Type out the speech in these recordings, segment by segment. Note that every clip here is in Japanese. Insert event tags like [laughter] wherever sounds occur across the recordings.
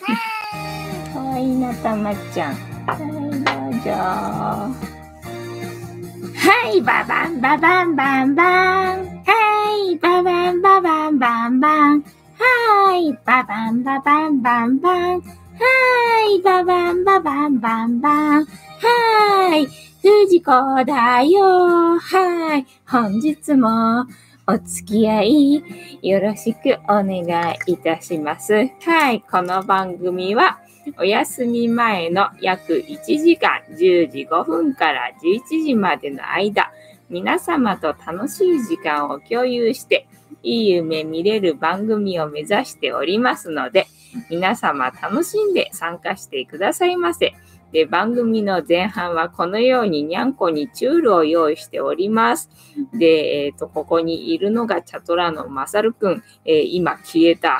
かわいいな、たまちゃん。はい、どうぞ。はい、ババンババンバンバン。はい、ババンババンバンバン。はい、ババンババンバンバン。はい、ババンババンバンバン。はい、藤子だよ。はい、本日もお付き合いよろしくお願いいたします。はい、この番組はお休み前の約1時間10時5分から11時までの間、皆様と楽しい時間を共有して、いい夢見れる番組を目指しておりますので、皆様楽しんで参加してくださいませ。で、番組の前半はこのようににゃんこにチュールを用意しております。で、えっ、ー、と、ここにいるのがチャトラのまさるくん。えー、今消えた。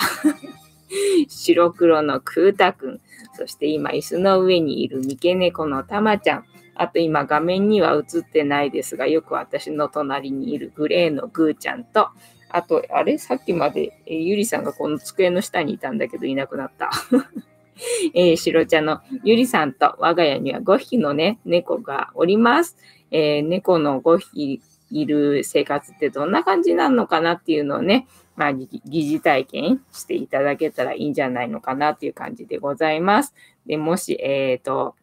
[laughs] 白黒のクータくん。そして今椅子の上にいる三毛猫のたまちゃん。あと今画面には映ってないですが、よく私の隣にいるグレーのグーちゃんと、あと、あれ？さっきまで、えゆりさんがこの机の下にいたんだけどいなくなった。[laughs] [laughs] えー、白茶のゆりさんと我が家には5匹のね、猫がおります。えー、猫の5匹いる生活ってどんな感じなのかなっていうのをね、まあ、疑似体験していただけたらいいんじゃないのかなっていう感じでございます。で、もし、えっ、ー、と、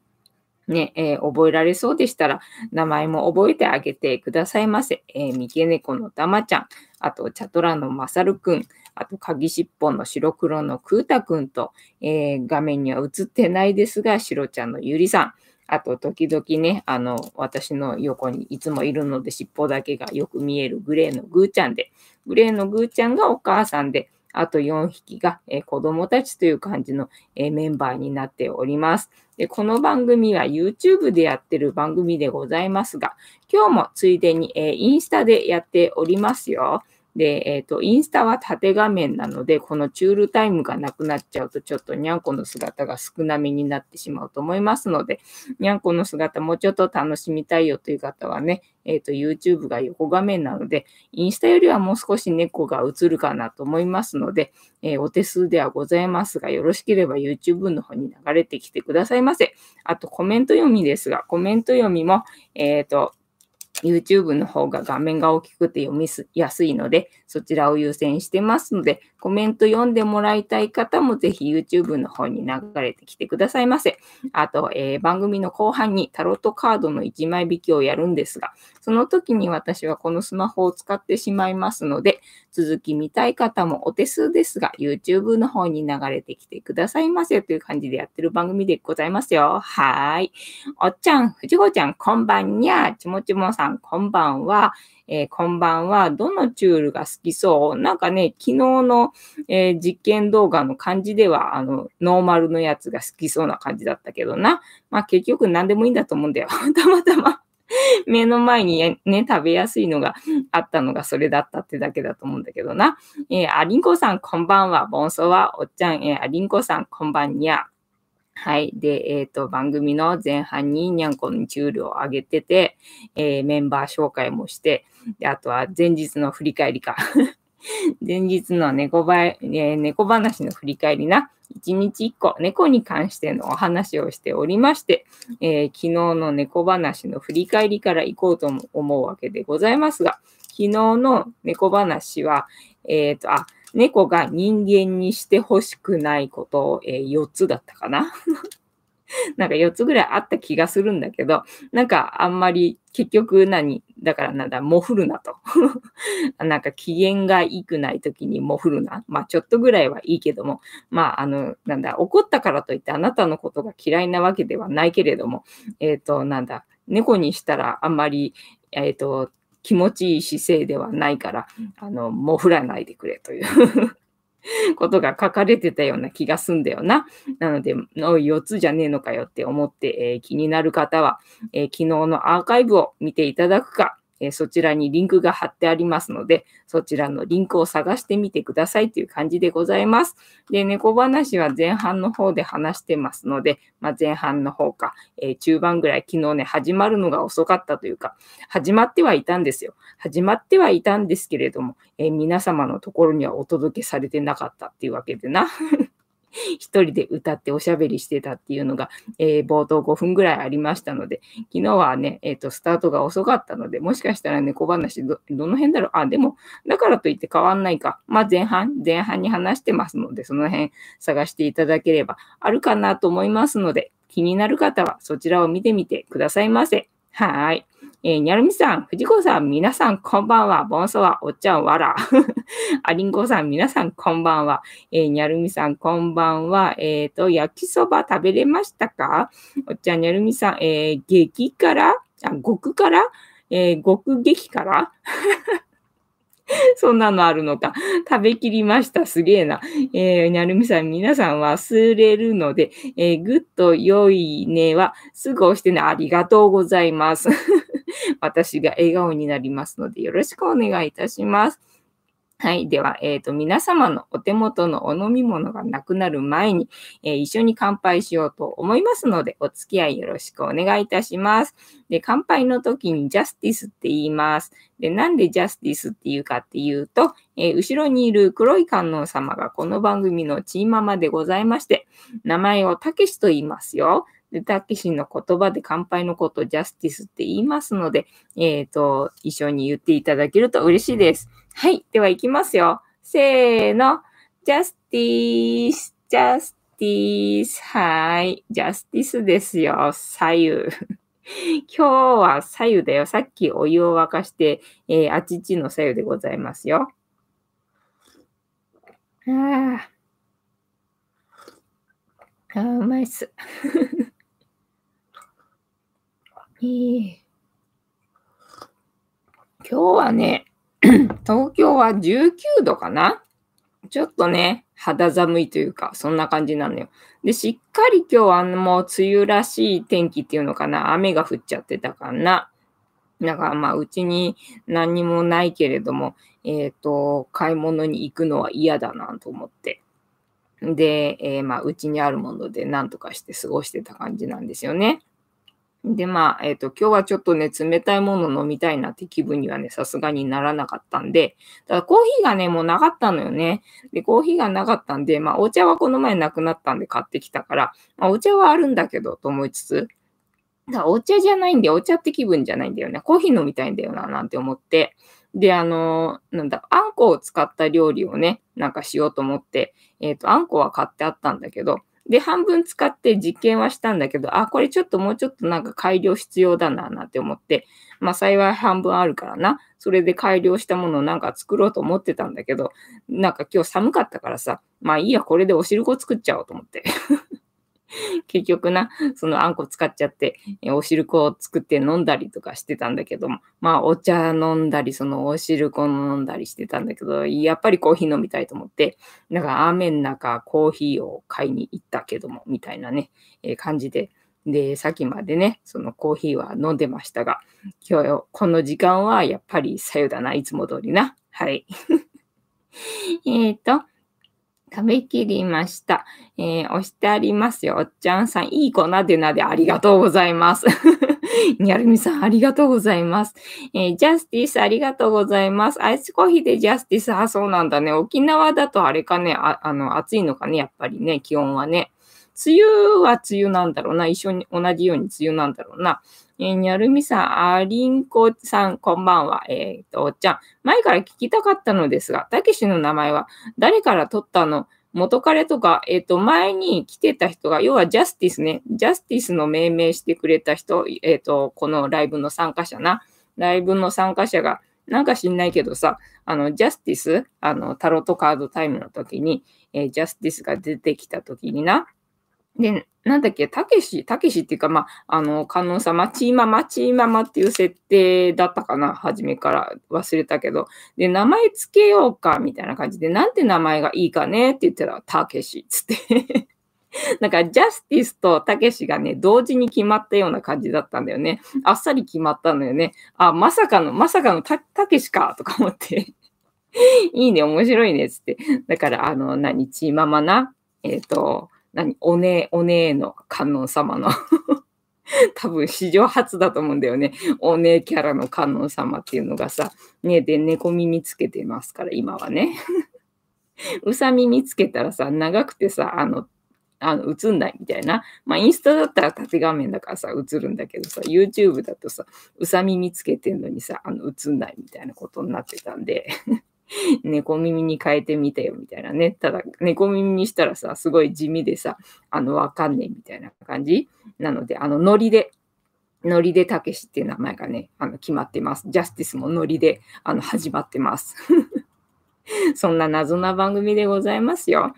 ね、えー、覚えられそうでしたら、名前も覚えてあげてくださいませ。えー、三毛猫のたまちゃん、あと、チャトラのまさるくん、あと、鍵しっぽの白黒のくーたくんと、えー、画面には映ってないですが、白ちゃんのゆりさん、あと、時々ね、あの、私の横にいつもいるので、尻尾だけがよく見えるグレーのぐーちゃんで、グレーのぐーちゃんがお母さんで、あと4匹が、えー、子供たちという感じの、えー、メンバーになっております。で、この番組は YouTube でやってる番組でございますが、今日もついでに、えー、インスタでやっておりますよ。で、えっ、ー、と、インスタは縦画面なので、このチュールタイムがなくなっちゃうと、ちょっとにゃんこの姿が少なめになってしまうと思いますので、にゃんこの姿もうちょっと楽しみたいよという方はね、えっ、ー、と、YouTube が横画面なので、インスタよりはもう少し猫が映るかなと思いますので、えー、お手数ではございますが、よろしければ YouTube の方に流れてきてくださいませ。あと、コメント読みですが、コメント読みも、えっ、と、YouTube の方が画面が大きくて読みやすいので、そちらを優先してますので、コメント読んでもらいたい方もぜひ YouTube の方に流れてきてくださいませ。あと、えー、番組の後半にタロットカードの1枚引きをやるんですが、その時に私はこのスマホを使ってしまいますので、続き見たい方もお手数ですが、YouTube の方に流れてきてくださいませという感じでやってる番組でございますよ。はい。おっちゃん、藤子ちゃん、こんばんにゃ。ちもちもさん、こんばんは。えー、こんばんは。どのチュールが好きそう？なんかね、昨日の、えー、実験動画の感じでは、あの、ノーマルのやつが好きそうな感じだったけどな。まあ結局何でもいいんだと思うんだよ。[laughs] たまたま目の前にね、食べやすいのがあったのがそれだったってだけだと思うんだけどな。えー、ありんこさんこんばんは。ボンソは、おっちゃん、えー、ありんこさんこんばんにゃ。はい。で、えっ、ー、と、番組の前半ににゃんこのチュールを上げてて、えー、メンバー紹介もして、であとは前日の振り返りか。[laughs] 前日の猫ば、えー、猫話の振り返りな。一日一個、猫に関してのお話をしておりまして、えー、昨日の猫話の振り返りから行こうと思うわけでございますが、昨日の猫話は、えっ、ー、と、あ、猫が人間にしてほしくないことを、えー、4つだったかな？[laughs] なんか4つぐらいあった気がするんだけど、なんかあんまり結局何？だからなんだ、もふるなと。[laughs] なんか機嫌がいくない時にもふるな。まあちょっとぐらいはいいけども、まああの、なんだ、怒ったからといってあなたのことが嫌いなわけではないけれども、えっ、ー、と、なんだ、猫にしたらあんまり、えっ、ー、と、気持ちいい姿勢ではないから、あの、もふらないでくれという [laughs] ことが書かれてたような気がすんだよな。なので、おい、4つじゃねえのかよって思って、えー、気になる方は、えー、昨日のアーカイブを見ていただくか、えそちらにリンクが貼ってありますので、そちらのリンクを探してみてくださいという感じでございます。で、猫話は前半の方で話してますので、まあ、前半の方か、えー、中盤ぐらい昨日ね、始まるのが遅かったというか、始まってはいたんですよ。始まってはいたんですけれども、えー、皆様のところにはお届けされてなかったっていうわけでな。一人で歌っておしゃべりしてたっていうのが、えー、冒頭5分ぐらいありましたので、昨日はね、えっ、ー、と、スタートが遅かったので、もしかしたら猫話ど、どの辺だろう？あ、でも、だからといって変わんないか。まあ、前半、前半に話してますので、その辺探していただければあるかなと思いますので、気になる方はそちらを見てみてくださいませ。はい。えー、にゃるみさん、藤子さん、皆さん、こんばんは。ボンソワ、おっちゃん、わら。[laughs] ありんこさん、皆さん、こんばんは。えー、にゃるみさん、こんばんは。えっ、ー、と、焼きそば食べれましたか？おっちゃん、にゃるみさん、えー、激から、あ、極から、えー、極激から [laughs] そんなのあるのか。食べきりました。すげえな。えー、にゃるみさん、皆さん忘れるので、えー、ぐっと良いねはすぐ押してね。ありがとうございます。[laughs] 私が笑顔になりますので、よろしくお願いいたします。はい。では、えっ、ー、と、皆様のお手元のお飲み物がなくなる前に、えー、一緒に乾杯しようと思いますので、お付き合いよろしくお願いいたします。で、乾杯の時にジャスティスって言います。で、なんでジャスティスっていうかっていうと、えー、後ろにいる黒い観音様がこの番組のチーママでございまして、名前をたけしと言いますよ。で、たけしの言葉で乾杯のことをジャスティスって言いますので、えっ、ー、と、一緒に言っていただけると嬉しいです。はい。では行きますよ。せーの。ジャスティス、ジャスティス。はい。ジャスティスですよ。左右。[laughs] 今日は左右だよ。さっきお湯を沸かして、えー、あちちの左右でございますよ。あああ。あうまいっす。[laughs] 今日はね、[clears throat] 東京は19度かな？ちょっとね、肌寒いというか、そんな感じなのよ。で、しっかり今日はもう梅雨らしい天気っていうのかな、雨が降っちゃってたかな？だからまあ、うちに何にもないけれども、えっ、ー、と、買い物に行くのは嫌だなと思って。で、えー、まあ、うちにあるもので何とかして過ごしてた感じなんですよね。で、まあ、えっ、ー、と、今日はちょっとね、冷たいもの飲みたいなって気分にはね、さすがにならなかったんで、ただコーヒーがね、もうなかったのよね。で、コーヒーがなかったんで、まあ、お茶はこの前なくなったんで買ってきたから、まあ、お茶はあるんだけど、と思いつつ、だお茶じゃないんで、お茶って気分じゃないんだよね。コーヒー飲みたいんだよな、なんて思って。で、あの、なんだ、あんこを使った料理をね、なんかしようと思って、えっ、ー、と、あんこは買ってあったんだけど、で、半分使って実験はしたんだけど、あ、これちょっともうちょっとなんか改良必要だな、なんて思って、まあ幸い半分あるからな、それで改良したものをなんか作ろうと思ってたんだけど、なんか今日寒かったからさ、まあいいや、これでお汁粉作っちゃおうと思って。[laughs] 結局な、そのあんこ使っちゃって、お汁粉を作って飲んだりとかしてたんだけども、まあお茶飲んだり、そのお汁粉飲んだりしてたんだけど、やっぱりコーヒー飲みたいと思って、だか雨の中コーヒーを買いに行ったけども、みたいなね、えー、感じで、で、さっきまでね、そのコーヒーは飲んでましたが、今日、この時間はやっぱりさよだな、いつも通りな。はい。[laughs] えっと、食べきりました。えー、押してありますよ。おっちゃんさん、いい子なでなでありがとうございます。[laughs] にゃるみさん、ありがとうございます。えー、ジャスティス、ありがとうございます。アイスコーヒーでジャスティス、あ、そうなんだね。沖縄だとあれかね、ああの、暑いのかね、やっぱりね、気温はね。梅雨は梅雨なんだろうな。一緒に、同じように梅雨なんだろうな。えー、にゃるみさん、ありんこさん、こんばんは。えっ、ー、と、おっちゃん。前から聞きたかったのですが、たけしの名前は誰から取ったの？元彼とか、えっ、ー、と、前に来てた人が、要はジャスティスね、ジャスティスの命名してくれた人、えっ、ー、と、このライブの参加者な、ライブの参加者が、なんか知んないけどさ、あの、ジャスティス、あの、タロットカードタイムの時に、えー、ジャスティスが出てきた時にな、で、なんだっけ、たけし、たけしっていうか、まあ、あの、観音様、チーママ、チーママっていう設定だったかな、初めから忘れたけど。で、名前つけようか、みたいな感じで、なんて名前がいいかねって言ったら、たけし、つって [laughs] なんか、ジャスティスとたけしがね、同時に決まったような感じだったんだよね。あっさり決まったのよね。あ、まさかの、まさかのた、たけしか、とか思って [laughs] いいね、面白いね、つって。だから、あの、何、チーママな、えっ、ー、と、何、おね、おねの観音様の [laughs] 多分史上初だと思うんだよね。おねキャラの観音様っていうのがさ、ね、で、猫耳つけてますから、今はね。[laughs] うさ耳つけたらさ、長くてさ、あの、あの映んないみたいな。まあ、インスタだったら縦画面だからさ、映るんだけどさ、YouTube だとさ、うさ耳つけてんのにさ、あの映んないみたいなことになってたんで [laughs] [laughs] 猫耳に変えてみたよみたいなね。ただ、猫耳にしたらさ、すごい地味でさ、あの、わかんねえみたいな感じ？なので、あの、ノリで、ノリでたけしっていう名前がね、あの、決まってます。ジャスティスもノリで、あの、始まってます。[laughs] そんな謎な番組でございますよ。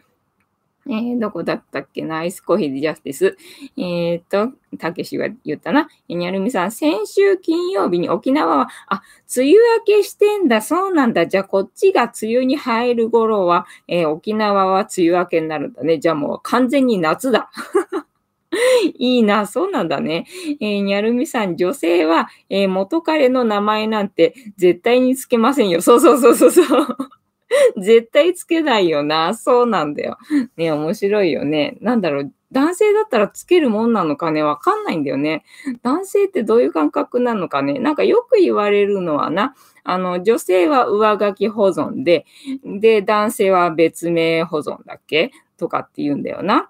えー、どこだったっけな？アイスコーヒーでジャスティス。えっ、と、たけしが言ったな。えにゃるみさん、先週金曜日に沖縄は、あ、梅雨明けしてんだ。そうなんだ。じゃあ、こっちが梅雨に入る頃は、えー、沖縄は梅雨明けになるんだね。じゃあもう完全に夏だ。[laughs] いいな、そうなんだね。えー、にゃるみさん、女性は、え、元彼の名前なんて絶対につけませんよ。そうそうそうそうそう。[laughs] 絶対つけないよな。そうなんだよ。ね、面白いよね。なんだろう。男性だったらつけるもんなのかね？わかんないんだよね。男性ってどういう感覚なのかね？なんかよく言われるのはな、あの、女性は上書き保存で、で、男性は別名保存だっけ？とかって言うんだよな。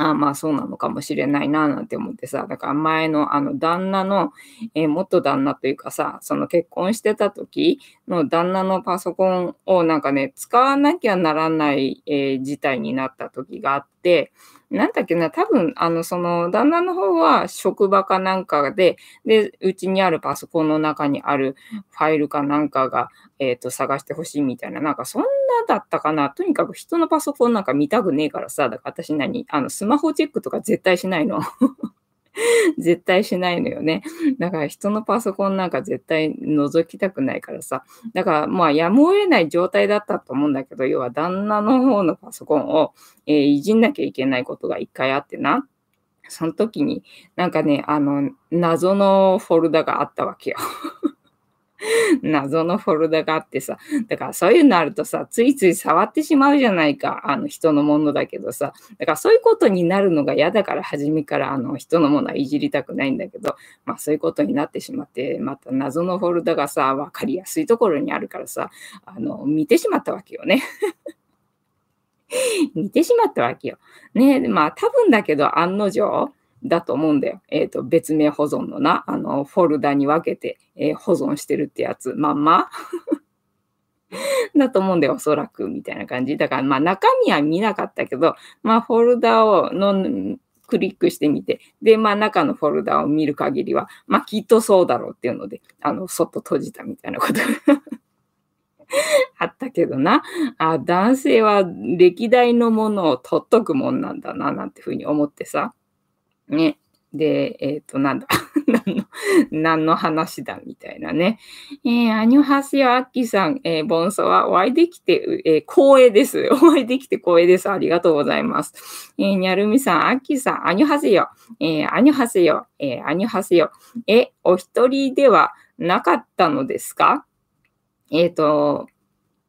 あまあそうなのかもしれないななんて思ってさ、だから前のあの旦那の、えー、元旦那というかさ、その結婚してた時の旦那のパソコンをなんかね、使わなきゃならない、えー、事態になった時があって、なんだっけな、多分、あの、その、旦那の方は職場かなんかで、で、うちにあるパソコンの中にあるファイルかなんかが、えっ、ー、と、探してほしいみたいな、なんかそんなだったかな。とにかく人のパソコンなんか見たくねえからさ、だから私何あの、スマホチェックとか絶対しないの。[laughs] 絶対しないのよね。だから人のパソコンなんか絶対覗きたくないからさ。だからまあやむを得ない状態だったと思うんだけど、要は旦那の方のパソコンを、えー、いじんなきゃいけないことが一回あってな。その時になんかね、あの、謎のフォルダがあったわけよ。[laughs] 謎のフォルダがあってさ、だからそういうのあるとさ、ついつい触ってしまうじゃないか、あの人のものだけどさ、だからそういうことになるのが嫌だから初めからあの人のものはいじりたくないんだけど、まあそういうことになってしまって、また謎のフォルダがさ、わかりやすいところにあるからさ、あの、見てしまったわけよね。[laughs] 見てしまったわけよ。ねまあ多分だけど案の定、だと思うんだよ。えっ、ー、と、別名保存のな、あの、フォルダに分けて、えー、保存してるってやつ、まんま [laughs] だと思うんだよ、おそらく、みたいな感じ。だから、まあ、中身は見なかったけど、まあ、フォルダをの、クリックしてみて、で、まあ、中のフォルダを見る限りは、まあ、きっとそうだろうっていうので、あの、そっと閉じたみたいなこと [laughs] あったけどな。あ、男性は歴代のものを取っとくもんなんだな、なんてふうに思ってさ。ね。で、えっ、ー、と、なんだ [laughs] 何の、何の話だみたいなね。えー、アニョハセヨアッキさん、えー、ボンソはお会いできて、えー、光栄です。[laughs] お会いできて光栄です。ありがとうございます。えー、ニャルミさん、アッキさん、アニョハセヨ、えー、アニョハセヨ、えー、アニョハセヨ、え、お一人ではなかったのですか？えっ、ー、と、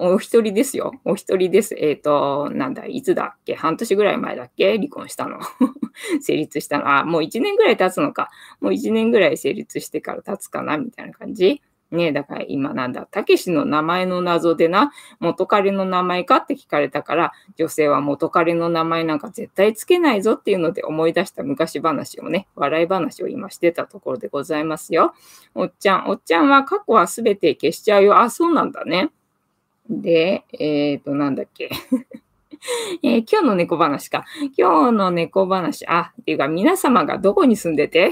お一人ですよ。お一人です。えっ、ー、と、なんだ、いつだっけ？半年ぐらい前だっけ？離婚したの。[laughs] 成立したの。あ、もう一年ぐらい経つのか。もう一年ぐらい成立してから経つかなみたいな感じ。ねだから今なんだ、たけしの名前の謎でな、元彼の名前かって聞かれたから、女性は元彼の名前なんか絶対つけないぞっていうので思い出した昔話をね、笑い話を今してたところでございますよ。おっちゃん、おっちゃんは過去はすべて消しちゃうよ。あ、そうなんだね。で、えっ、ー、と、なんだっけ。[laughs] えー、今日の猫話か。今日の猫話、あ、っていうか皆様がどこに住んでて？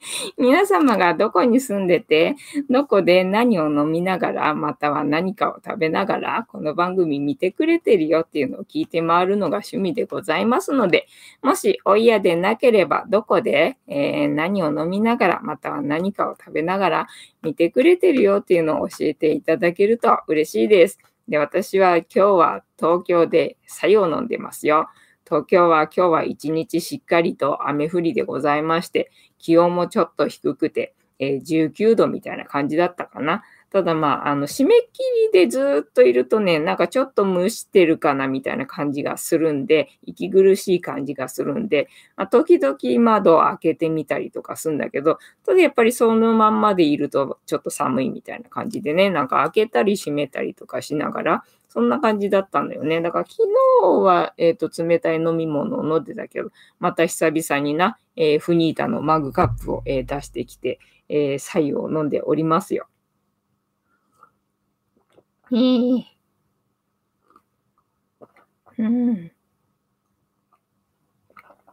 [laughs] 皆様がどこに住んでて、どこで何を飲みながら、または何かを食べながら、この番組見てくれてるよっていうのを聞いて回るのが趣味でございますので、もしお嫌でなければ、どこで、えー、何を飲みながら、または何かを食べながら見てくれてるよっていうのを教えていただけると嬉しいです。で、私は今日は東京で白湯を飲んでますよ。東京は今日は一日しっかりと雨降りでございまして、気温もちょっと低くて、えー、19度みたいな感じだったかな。ただまあ、あの、締め切りでずっといるとね、なんかちょっと蒸してるかなみたいな感じがするんで、息苦しい感じがするんで、まあ、時々窓を開けてみたりとかするんだけど、ただやっぱりそのまんまでいるとちょっと寒いみたいな感じでね、なんか開けたり閉めたりとかしながら、そんな感じだったんだよね。だから昨日は、えっ、と、冷たい飲み物を飲んでたけど、また久々にな、えー、フニータのマグカップを、えー、出してきて、えー、白湯を飲んでおりますよ。えー、うん。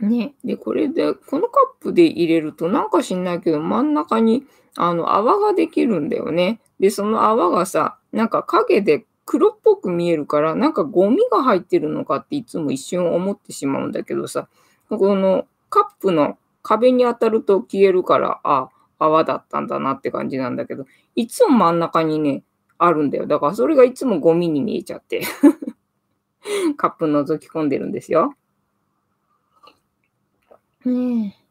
ね。で、これで、このカップで入れると、なんか知んないけど、真ん中に、あの、泡ができるんだよね。で、その泡がさ、なんか影で黒っぽく見えるから、なんかゴミが入ってるのかっていつも一瞬思ってしまうんだけどさ、このカップの壁に当たると消えるから、あ、泡だったんだなって感じなんだけど、いつも真ん中にね、あるんだよ。だからそれがいつもゴミに見えちゃって [laughs] カップ覗き込んでるんですよ。ねえ。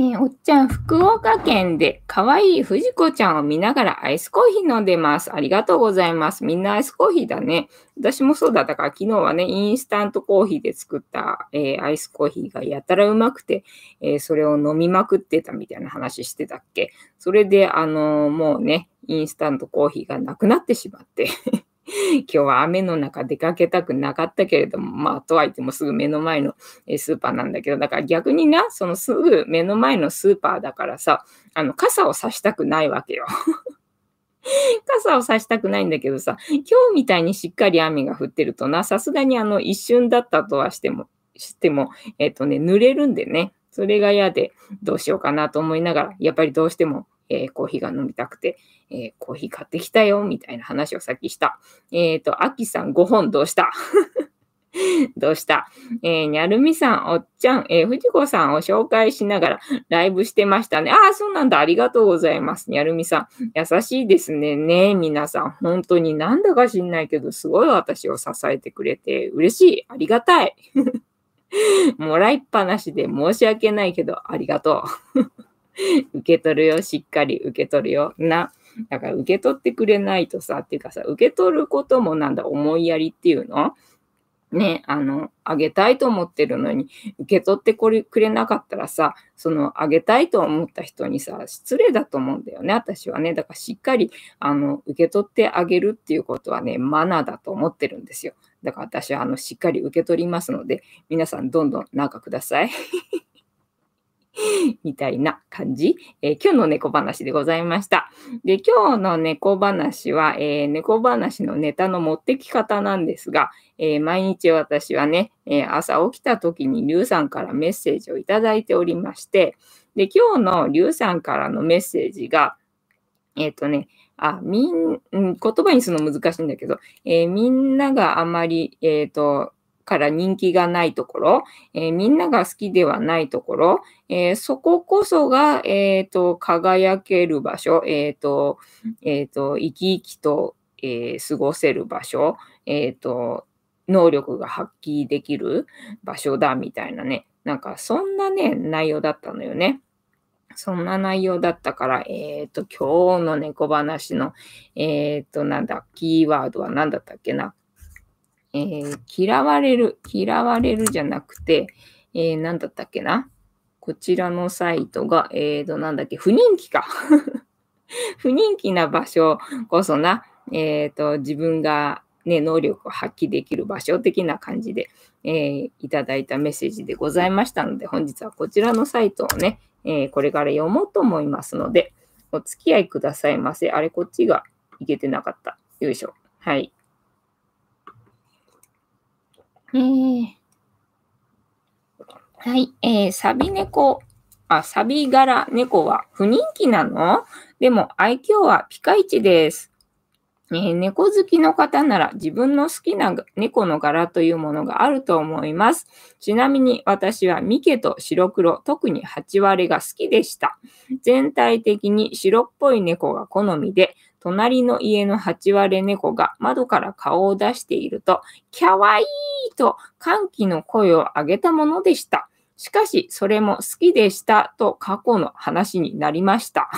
えー、おっちゃん、福岡県で可愛い藤子ちゃんを見ながらアイスコーヒー飲んでます。ありがとうございます。みんなアイスコーヒーだね。私もそうだったから、昨日はね、インスタントコーヒーで作った、えー、アイスコーヒーがやたらうまくて、えー、それを飲みまくってたみたいな話してたっけ。それで、あのもうね、インスタントコーヒーがなくなってしまって [laughs] 今日は雨の中出かけたくなかったけれども、まあ、とはいってもすぐ目の前のスーパーなんだけど、だから逆にな、そのすぐ目の前のスーパーだからさ、あの、傘を差したくないわけよ。[laughs] 傘を差したくないんだけどさ、今日みたいにしっかり雨が降ってるとな、さすがにあの一瞬だったとはしても、しても、えっ、ー、とね、濡れるんでね、それが嫌でどうしようかなと思いながら、やっぱりどうしてもえー、コーヒーが飲みたくて、えー、コーヒー買ってきたよ、みたいな話をさっきした。えっ、ー、と、アキさん5本どうした？[laughs] どうした？えー、にゃるみさん、おっちゃん、えー、藤子さんを紹介しながらライブしてましたね。ああ、そうなんだ。ありがとうございます。にゃるみさん、優しいですね。ね皆さん。本当になんだか知んないけど、すごい私を支えてくれて嬉しい。ありがたい。[laughs] もらいっぱなしで申し訳ないけど、ありがとう。[laughs] 受け取るよ、しっかり受け取るよ。な。だから受け取ってくれないとさ、っていうかさ、受け取ることもなんだ、思いやりっていうの？ね、あの、あげたいと思ってるのに、受け取ってこれくれなかったらさ、その、あげたいと思った人にさ、失礼だと思うんだよね、私はね。だからしっかり、あの、受け取ってあげるっていうことはね、マナーだと思ってるんですよ。だから私は、あの、しっかり受け取りますので、皆さんどんどんなんかください。[laughs] みたいな感じ、えー、今日の猫話でございました。で、今日の猫話は、えー、猫話のネタの持ってき方なんですが、えー、毎日私はね、え朝起きた時にリュウさんからメッセージをいただいておりまして、で、今日のリュウさんからのメッセージが、えっ、とね、あ、みん、言葉にするの難しいんだけど、えみんながあまり、えっ、と、から人気がないところ、えー、みんなが好きではないところ、えー、そここそが、えっ、ー、と、輝ける場所、えっ、と、えっ、と、生き生きと、え過ごせる場所、えっ、と、能力が発揮できる場所だみたいなね、なんかそんなね、内容だったのよね。そんな内容だったから、えっ、ー、と、今日の猫話の、えっ、ー、と、なんだ、キーワードは何だったっけな。えー、嫌われる、嫌われるじゃなくて、えー、なんだったっけな？こちらのサイトが、えーと、なんだっけ、不人気か。[laughs] 不人気な場所こそな、えっ、ー、と、自分がね、能力を発揮できる場所的な感じで、えー、いただいたメッセージでございましたので、本日はこちらのサイトをね、えー、これから読もうと思いますので、お付き合いくださいませ。あれ、こっちがいけてなかった。よいしょ。はい。えー、はい、えー、サビ猫、あ、サビ柄猫は不人気なの？でも愛嬌はピカイチです。えー、猫好きの方なら自分の好きな猫の柄というものがあると思います。ちなみに私はミケと白黒、特に8割が好きでした。全体的に白っぽい猫が好みで、隣の家の8割猫が窓から顔を出していると、キャワイーと歓喜の声を上げたものでした。しかし、それも好きでしたと過去の話になりました。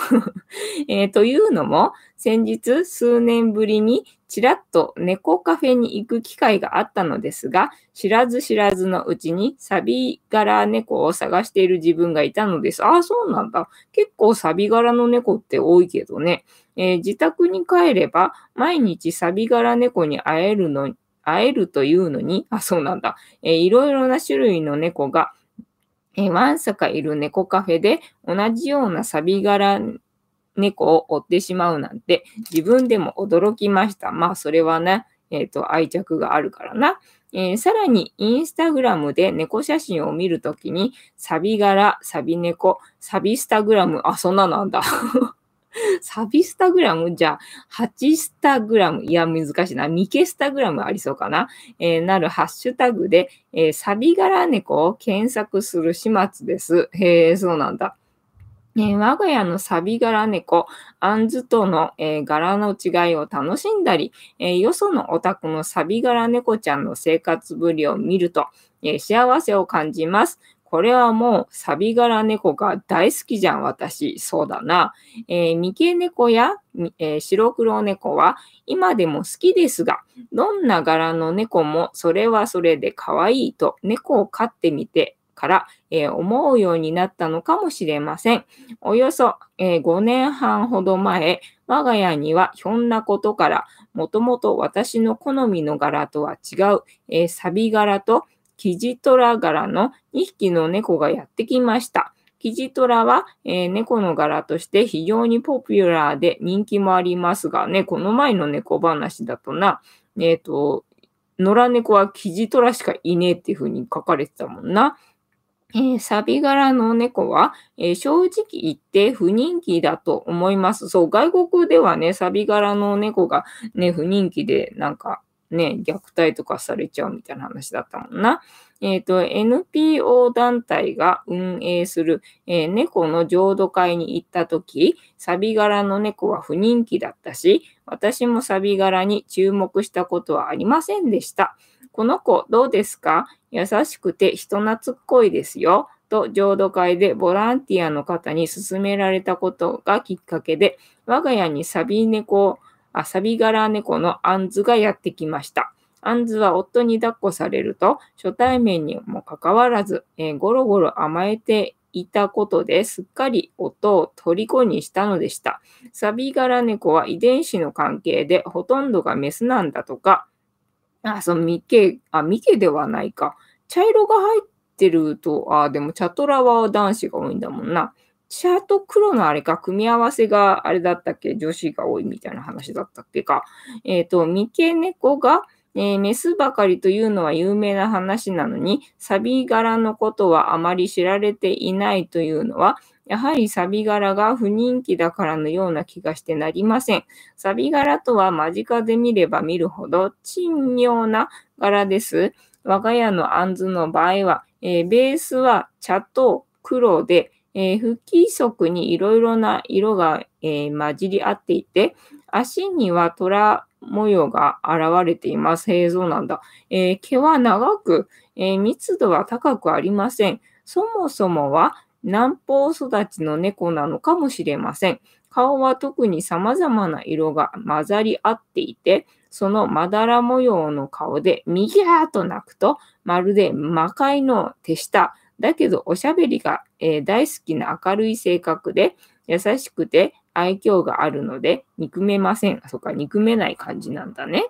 [laughs] えー、というのも、先日数年ぶりにちらっと猫カフェに行く機会があったのですが、知らず知らずのうちにサビ柄猫を探している自分がいたのです。ああ、そうなんだ。結構サビ柄の猫って多いけどね。えー、自宅に帰れば毎日サビ柄猫に会えるの、会えるというのに、あ、そうなんだ。えー、いろいろな種類の猫が、えー、わんさかいる猫カフェで同じようなサビ柄猫を追ってしまうなんて自分でも驚きました。まあそれはね、えっ、ー、と愛着があるからな。えー、さらに、インスタグラムで猫写真を見るときに、サビ柄、サビ猫、サビスタグラム、あ、そんななんだ。サビスタグラム？じゃあ、8スタグラム？いや、難しいな。ミケスタグラムありそうかな？えー、なるハッシュタグで、えー、サビ柄猫を検索する始末です。へえ、そうなんだ。えー、我が家のサビ柄猫、アンズとの、えー、柄の違いを楽しんだり、えー、よそのお宅のサビ柄猫ちゃんの生活ぶりを見ると、え幸せを感じます。これはもうサビ柄猫が大好きじゃん、私。そうだな。えー、三毛猫や、えー、白黒猫は今でも好きですが、どんな柄の猫もそれはそれで可愛いと猫を飼ってみてから、えー、思うようになったのかもしれません。およそ、えー、5年半ほど前、我が家にはひょんなことから、もともと私の好みの柄とは違う、えー、サビ柄とキジトラ柄の2匹の猫がやってきました。キジトラは、えー、猫の柄として非常にポピュラーで人気もありますがね、この前の猫話だとな、えっ、ー、と、野良猫はキジトラしかいねえっていう風に書かれてたもんな。えー、サビ柄の猫は、えー、正直言って不人気だと思います。そう、外国ではね、サビ柄の猫がね、不人気で、なんかね、虐待とかされちゃうみたいな話だったもんな。えっ、ー、と、NPO 団体が運営する、えー、猫の浄土会に行ったとき、サビ柄の猫は不人気だったし、私もサビ柄に注目したことはありませんでした。この子どうですか？優しくて人懐っこいですよ。と浄土会でボランティアの方に勧められたことがきっかけで、我が家にサビ猫、あサビ柄猫のアンズがやってきました。アンズは夫に抱っこされると、初対面にもかかわらず、えー、ゴロゴロ甘えていたことですっかり音を虜にしたのでした。サビ柄猫は遺伝子の関係でほとんどがメスなんだとか、あ、そのミケ、あ、ミケではないか。茶色が入ってると、あ、でもチャトラは男子が多いんだもんな。茶と黒のあれか、組み合わせがあれだったっけ女子が多いみたいな話だったっけか。えっ、ー、と、三毛猫が、えー、メスばかりというのは有名な話なのに、サビ柄のことはあまり知られていないというのは、やはりサビ柄が不人気だからのような気がしてなりません。サビ柄とは間近で見れば見るほど珍妙な柄です。我が家のアンズの場合は、えー、ベースは茶と黒で、えー、不規則にいろいろな色が、えー、混じり合っていて、足には虎模様が現れています。映像なんだ。えー、毛は長く、え、密度は高くありません。そもそもは南方育ちの猫なのかもしれません。顔は特に様々な色が混ざり合っていて、そのまだら模様の顔でミギャーと鳴くと、まるで魔界の手下。だけどおしゃべりが、えー、大好きな明るい性格で、優しくて愛嬌があるので、憎めません。そっか、憎めない感じなんだね。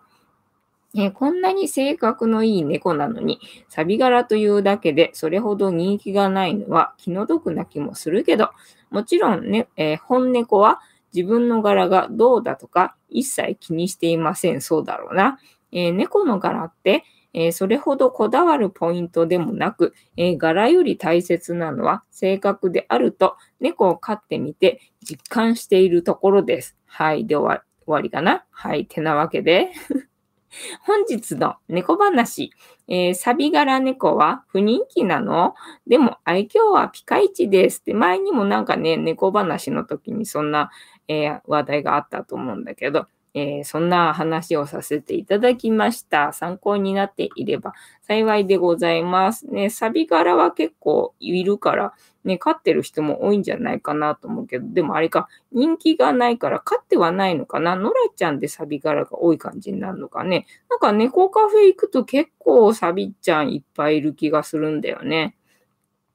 えこんなに性格のいい猫なのに、サビ柄というだけでそれほど人気がないのは気の毒な気もするけど、もちろんね、えー、本猫は自分の柄がどうだとか一切気にしていません。そうだろうな。えー、猫の柄って、えー、それほどこだわるポイントでもなく、え柄より大切なのは性格であると猫を飼ってみて実感しているところです。はい。で終わりかな？はい。てなわけで。[laughs] 本日の猫話、えー、サビ柄猫は不人気なの？でも愛嬌はピカイチですって前にもなんかね、猫話の時にそんな、えー、話題があったと思うんだけど、えー、そんな話をさせていただきました。参考になっていれば幸いでございます。ね、サビ柄は結構いるから、ね、飼ってる人も多いんじゃないかなと思うけど、でもあれか、人気がないから飼ってはないのかな？ノラちゃんでサビ柄が多い感じになるのかね？なんか猫カフェ行くと結構サビちゃんいっぱいいる気がするんだよね。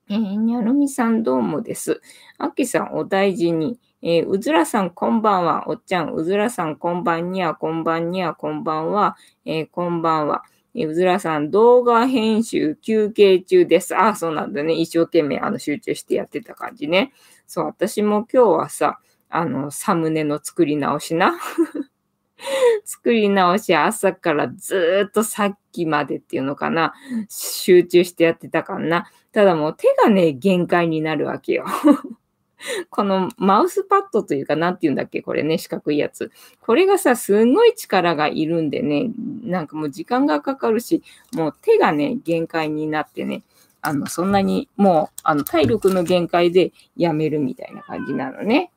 えー、にゃるみさんどうもです。あきさんお大事に。えー、うずらさんこんばんは。おっちゃん、うずらさんこんばんにゃ、こんばんにゃ、こんばんは。えー、こんばんは。えー、うずらさん、動画編集休憩中です。ああ、そうなんだね。一生懸命あの集中してやってた感じね。そう、私も今日はさ、あの、サムネの作り直しな。[laughs] 作り直し朝からずっとさっきまでっていうのかな。集中してやってたかな。ただもう手がね、限界になるわけよ。[laughs] [laughs] このマウスパッドというか、なんて言うんだっけこれね、四角いやつ。これがさ、すんごい力がいるんでね、なんかもう時間がかかるし、もう手がね、限界になってね、あの、そんなにもう、あの、体力の限界でやめるみたいな感じなのね。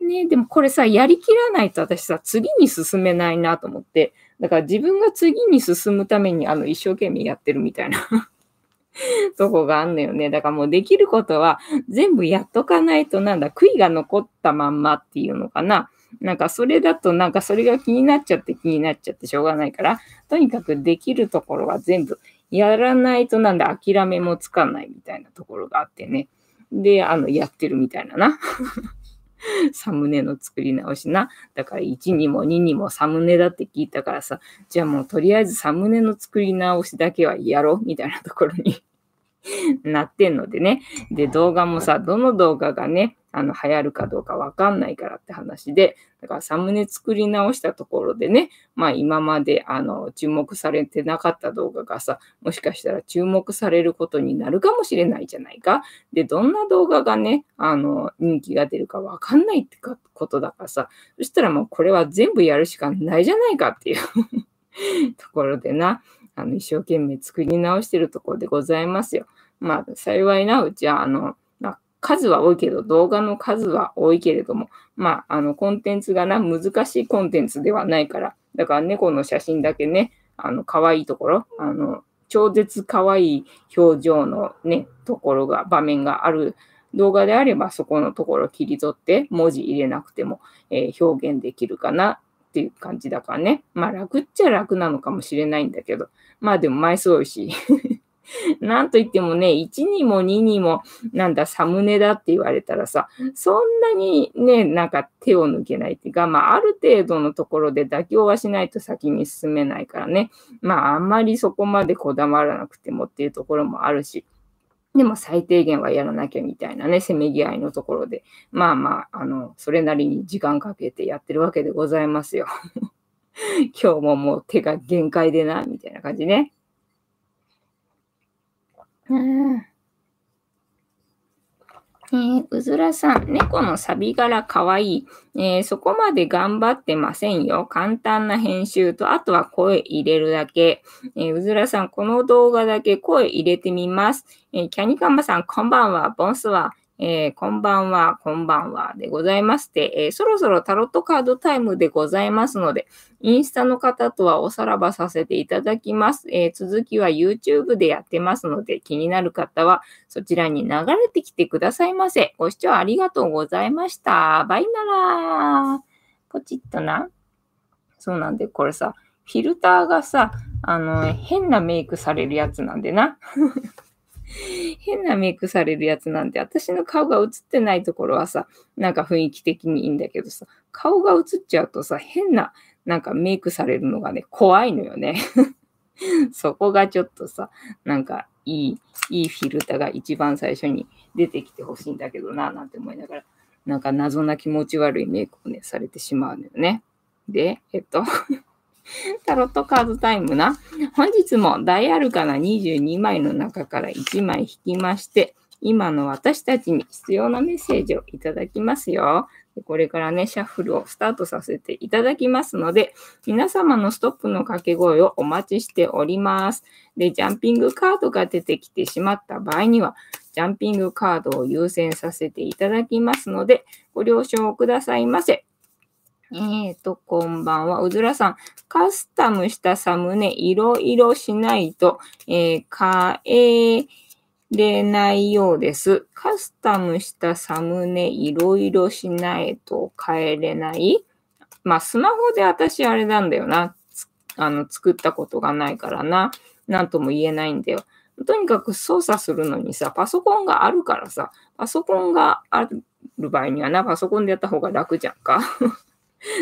にゃーねでもこれさ、やりきらないと私さ、次に進めないなと思って、だから自分が次に進むために、あの、一生懸命やってるみたいな [laughs] とこがあんのよね。だからもうできることは全部やっとかないとなんだ、悔いが残ったまんまっていうのかな。なんかそれだとなんかそれが気になっちゃって気になっちゃってしょうがないから、とにかくできるところは全部やらないとなんだ、諦めもつかないみたいなところがあってね。で、あの、やってるみたいなな。[laughs] サムネの作り直しな。だから1にも2にもサムネだって聞いたからさ、じゃあもうとりあえずサムネの作り直しだけはやろうみたいなところに [laughs] なってんのでね。で、動画もさ、どの動画がね、あの、流行るかどうかわかんないからって話で、だからサムネ作り直したところでね、まあ今まであの注目されてなかった動画がさ、もしかしたら注目されることになるかもしれないじゃないか。で、どんな動画がね、あの、人気が出るかわかんないってことだからさ、そしたらもうこれは全部やるしかないじゃないかっていう [laughs] ところでな、あの、一生懸命作り直してるところでございますよ。まあ、幸いなうちは、あの、数は多いけど、動画の数は多いけれども、まあ、あの、コンテンツがな、難しいコンテンツではないから、だから猫の写真だけね、あの、可愛いところ、あの、超絶可愛い表情のね、ところが、場面がある動画であれば、そこのところ切り取って、文字入れなくても、えー、表現できるかなっていう感じだからね。まあ、楽っちゃ楽なのかもしれないんだけど、まあでも枚数多いし [laughs] なんといってもね、1にも2にも、なんだ、サムネだって言われたらさ、そんなにね、なんか手を抜けないっていうか、まあ、ある程度のところで妥協はしないと先に進めないからね。まあ、あんまりそこまでこだわらなくてもっていうところもあるし。でも最低限はやらなきゃみたいなね、せめぎ合いのところで、まあまあ、あの、それなりに時間かけてやってるわけでございますよ。[laughs] 今日ももう手が限界でな、みたいな感じね。うん。えー、うずらさん、猫のサビ柄かわいい、えー、そこまで頑張ってませんよ。簡単な編集と、あとは声入れるだけ。えー、うずらさん、この動画だけ声入れてみます。えキャニカンバさん、こんばんは。ボンスは。えー、こんばんは、こんばんはでございまして、えー、そろそろタロットカードタイムでございますので、インスタの方とはおさらばさせていただきます。えー、続きは YouTube でやってますので、気になる方はそちらに流れてきてくださいませ。ご視聴ありがとうございました。バイなら。ポチッとな。そうなんで、これさ、フィルターがさ、あの、変なメイクされるやつなんでな。変なメイクされるやつなんて、私の顔が映ってないところはさ、なんか雰囲気的にいいんだけどさ、顔が映っちゃうとさ、変な、なんかメイクされるのがね、怖いのよね。[laughs] そこがちょっとさ、なんかいい、いいフィルターが一番最初に出てきてほしいんだけどな、なんて思いながら、なんか謎な気持ち悪いメイクをね、されてしまうのよね。で、えっと [laughs] タロットカードタイムな。本日も大アルカナ22枚の中から1枚引きまして、今の私たちに必要なメッセージをいただきますよ。これからね、シャッフルをスタートさせていただきますので、皆様のストップの掛け声をお待ちしております。で、ジャンピングカードが出てきてしまった場合には、ジャンピングカードを優先させていただきますので、ご了承くださいませ。えっ、と、こんばんは。うずらさん、カスタムしたサムネ、いろいろしないと、えー、変えれないようです。カスタムしたサムネ、いろいろしないと変えれないまあ、スマホで私あれなんだよな。あの、作ったことがないからな。なんとも言えないんだよ。とにかく操作するのにさ、パソコンがあるからさ、パソコンがある場合にはな、パソコンでやった方が楽じゃんか。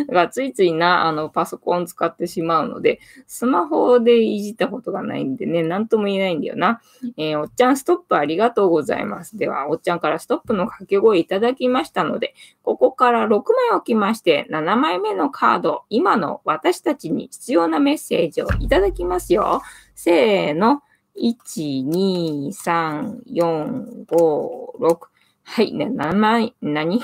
だからついついな、あの、パソコン使ってしまうので、スマホでいじったことがないんでね、なんとも言えないんだよな。えー、おっちゃんストップありがとうございます。では、おっちゃんからストップの掛け声いただきましたので、ここから6枚置きまして、7枚目のカード、今の私たちに必要なメッセージをいただきますよ。せーの。1、2、3、4、5、6。はい、ね、7枚、何？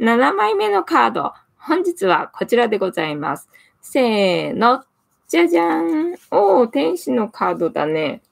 7枚目のカード。本日はこちらでございます。せーの。じゃじゃん。おー、天使のカードだね。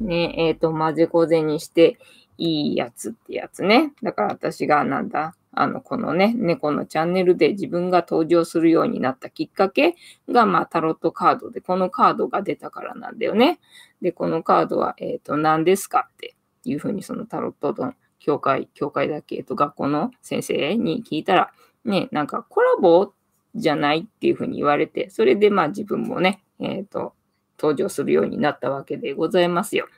ね、えっ、ー、と、混ぜこぜにしていいやつってやつね。だから私がなんだ、あの、このね、猫のチャンネルで自分が登場するようになったきっかけが、まあ、タロットカードで、このカードが出たからなんだよね。で、このカードは、えっ、ー、と、何ですかっていうふうに、そのタロットの教会、教会だっけと学校の先生に聞いたら、ね、なんかコラボじゃないっていうふうに言われて、それでまあ自分もね、えっ、ー、と、登場するようになったわけでございますよ。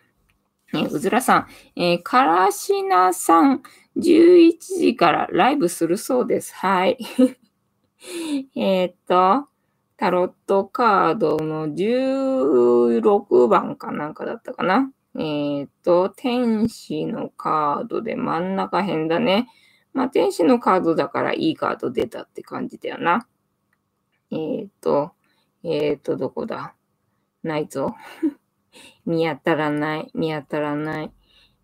えうずらさん、えー、からしなさん、11時からライブするそうです。はい。[laughs] えっと、タロットカードの16番かなんかだったかな。えっ、と、天使のカードで真ん中辺だね。まあ、天使のカードだからいいカード出たって感じだよな。えっ、と、えっ、と、どこだ？ないぞ。[laughs] 見当たらない、見当たらない。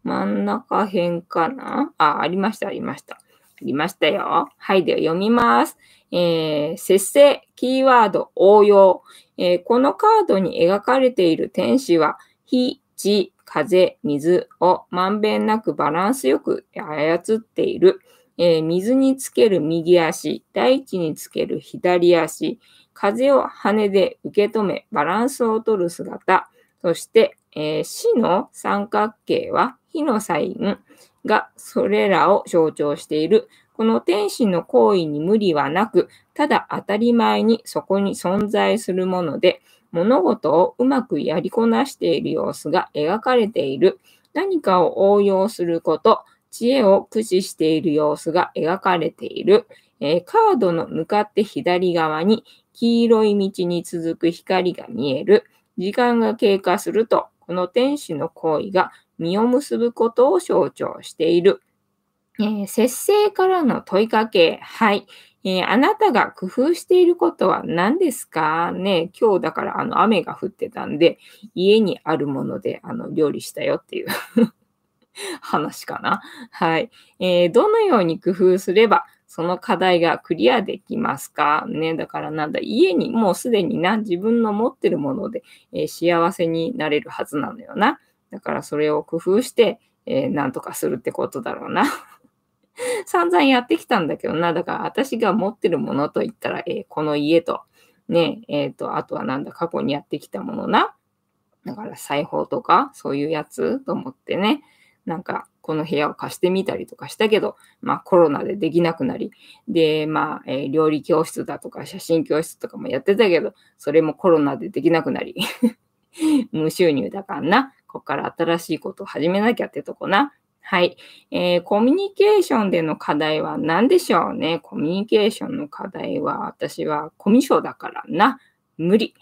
真ん中辺かな？あ、ありました、ありました。ありましたよ。はい、では読みます。えー、節制、キーワード、応用、えー、このカードに描かれている天使は、非、地、風、水をまんべんなくバランスよく操っている。えー、水につける右足、大地につける左足、風を羽で受け止めバランスを取る姿、そして、えー、死の三角形は火のサインがそれらを象徴している。この天使の行為に無理はなく、ただ当たり前にそこに存在するもので、物事をうまくやりこなしている様子が描かれている。何かを応用すること、知恵を駆使している様子が描かれている。えー、カードの向かって左側に黄色い道に続く光が見える。時間が経過すると、この天使の行為が実を結ぶことを象徴している。えー、節制からの問いかけ。はい。えー、あなたが工夫していることは何ですか？ね今日だからあの雨が降ってたんで、家にあるものであの料理したよっていう [laughs] 話かな。はい、えー、どのように工夫すればその課題がクリアできますか？ね。だからなんだ、家にもうすでにな、自分の持ってるもので、えー、幸せになれるはずなのよな。だからそれを工夫して、えー、なんとかするってことだろうな。[laughs] 散々やってきたんだけどな。だから私が持ってるものといったら、えー、この家と、ね、えっ、ー、と、あとはなんだ、過去にやってきたものな。だから裁縫とか、そういうやつと思ってね。なんか、この部屋を貸してみたりとかしたけど、まあコロナでできなくなり、で、まあ、えー、料理教室だとか写真教室とかもやってたけど、それもコロナでできなくなり、[laughs] 無収入だからな。ここから新しいことを始めなきゃってとこな。はい。えー、コミュニケーションでの課題は何でしょうね？コミュニケーションの課題は、私はコミュ障だからな。無理。